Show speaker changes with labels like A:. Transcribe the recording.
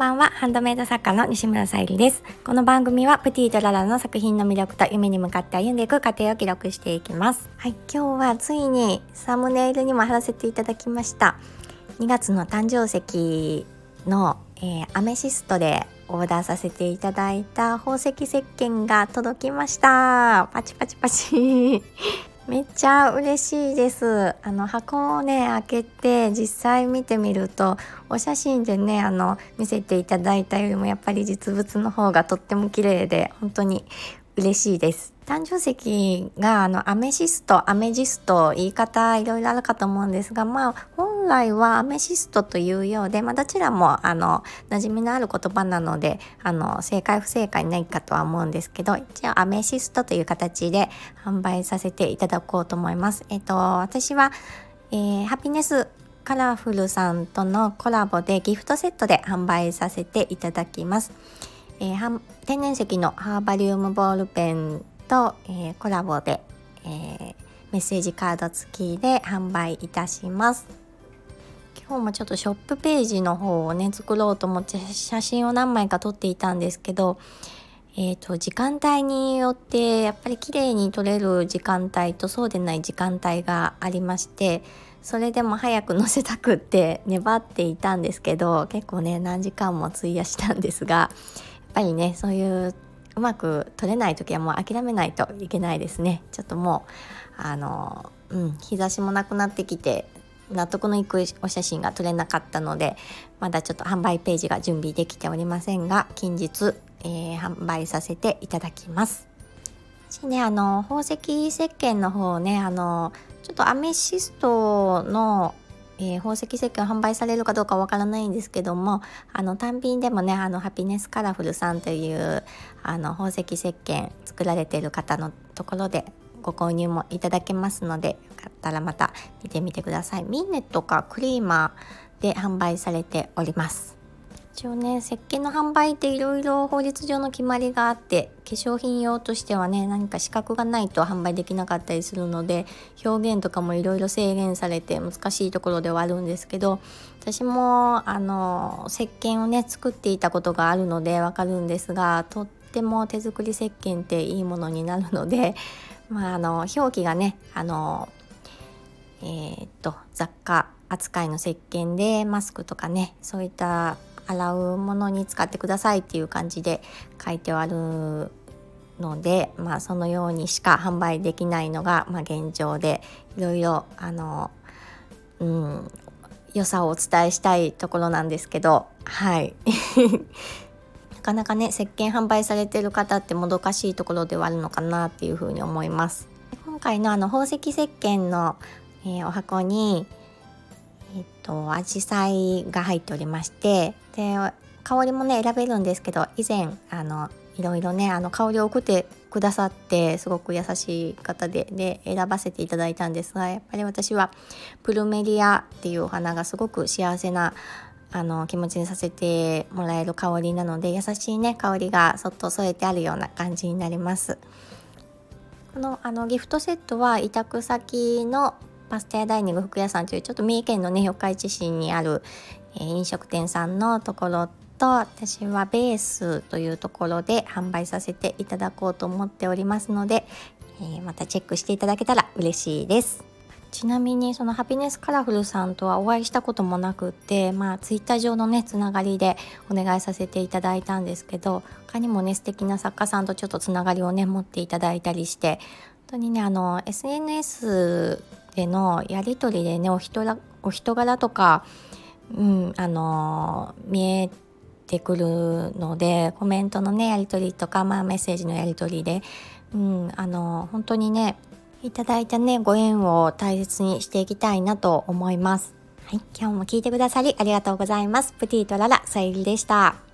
A: ばんは、ハンドメイド作家の西村さゆりです。この番組はプティとララの作品の魅力と夢に向かって歩んでいく過程を記録していきます。はい、今日はついにサムネイルにも貼らせていただきました。2月の誕生石の、えー、アメシストでオーダーさせていただいた宝石石鹸が届きました。パチパチパチ。めっちゃ嬉しいです。あの箱をね開けて実際見てみるとお写真でねあの見せていただいたよりもやっぱり実物の方がとっても綺麗で本当に嬉しいです。誕生石があのアメシストアメジスト言い方いろいろあるかと思うんですがまあ本来はアメシストというようで、まあ、どちらもあの馴染みのある言葉なのであの正解不正解ないかとは思うんですけど一応アメシストという形で販売させていただこうと思います。えっと私は、えー、ハピネスカラフルさんとのコラボでギフトセットで販売させていただきます。えー、天然石のハーバリウムボールペンと、えー、コラボで、えー、メッセージカード付きで販売いたします。今日もちょっとショップページの方をね作ろうと思って写真を何枚か撮っていたんですけどえーと、時間帯によってやっぱり綺麗に撮れる時間帯とそうでない時間帯がありましてそれでも早く載せたくって 粘っていたんですけど結構ね何時間も費やしたんですがやっぱりねそういううまく撮れない時はもう諦めないといけないですね。ちょっともうあのうん日差しもなくなってきて納得のいくお写真が撮れなかったのでまだちょっと販売ページが準備できておりませんが近日、えー、販売させていただきます。ね、あの宝石石鹸の方ねあのちょっとアメシストのえー、宝石石鹸販売されるかどうかわからないんですけどもあの単品でもねあのハピネスカラフルさんというあの宝石石鹸作られている方のところでご購入もいただけますのでよかったらまた見てみてください。ミンネとかクリーマーで販売されております。一応ね石鹸の販売っていろいろ法律上の決まりがあって化粧品用としてはね何か資格がないと販売できなかったりするので表現とかもいろいろ制限されて難しいところではあるんですけど私もあの石鹸をね作っていたことがあるのでわかるんですがとっても手作り石鹸っていいものになるのでまああの表記がねあのえー、っと雑貨扱いの石鹸でマスクとかねそういった洗うものに使ってくださいっていう感じで書いてあるので、まあ、そのようにしか販売できないのが、まあ、現状でいろいろあの、うん、良さをお伝えしたいところなんですけどはい。なかなかね石鹸販売されてる方ってもどかしいところではあるのかなっていうふうに思います。今回のあの宝石石鹸の、えー、お箱にえっと、アジサイが入っておりましてで香りもね選べるんですけど以前あのいろいろねあの香りを送ってくださってすごく優しい方でで選ばせていただいたんですがやっぱり私はプルメリアっていうお花がすごく幸せなあの気持ちにさせてもらえる香りなので優しいね香りがそっと添えてあるような感じになります。このあのギフトセットは委託先のパスタやダイニング服屋さんというちょっと三重県のね四日市市にある、えー、飲食店さんのところと私はベースというところで販売させていただこうと思っておりますので、えー、またチェックしていただけたら嬉しいです。ちなみにそのハピネスカラフルさんとはお会いしたこともなくってまあツイッター上のねつながりでお願いさせていただいたんですけど他にもね素敵な作家さんとちょっとつながりをね持っていただいたりして本当にねあの SNS でのやり取りでねお人らお人柄とか、うん、あの見えてくるのでコメントのねやり取りとか、まあ、メッセージのやり取りで、うん、あの本当にねいただいたねご縁を大切にしていきたいなと思います。はい、今日も聞いてくださりありがとうございます。プティとララさゆりでした。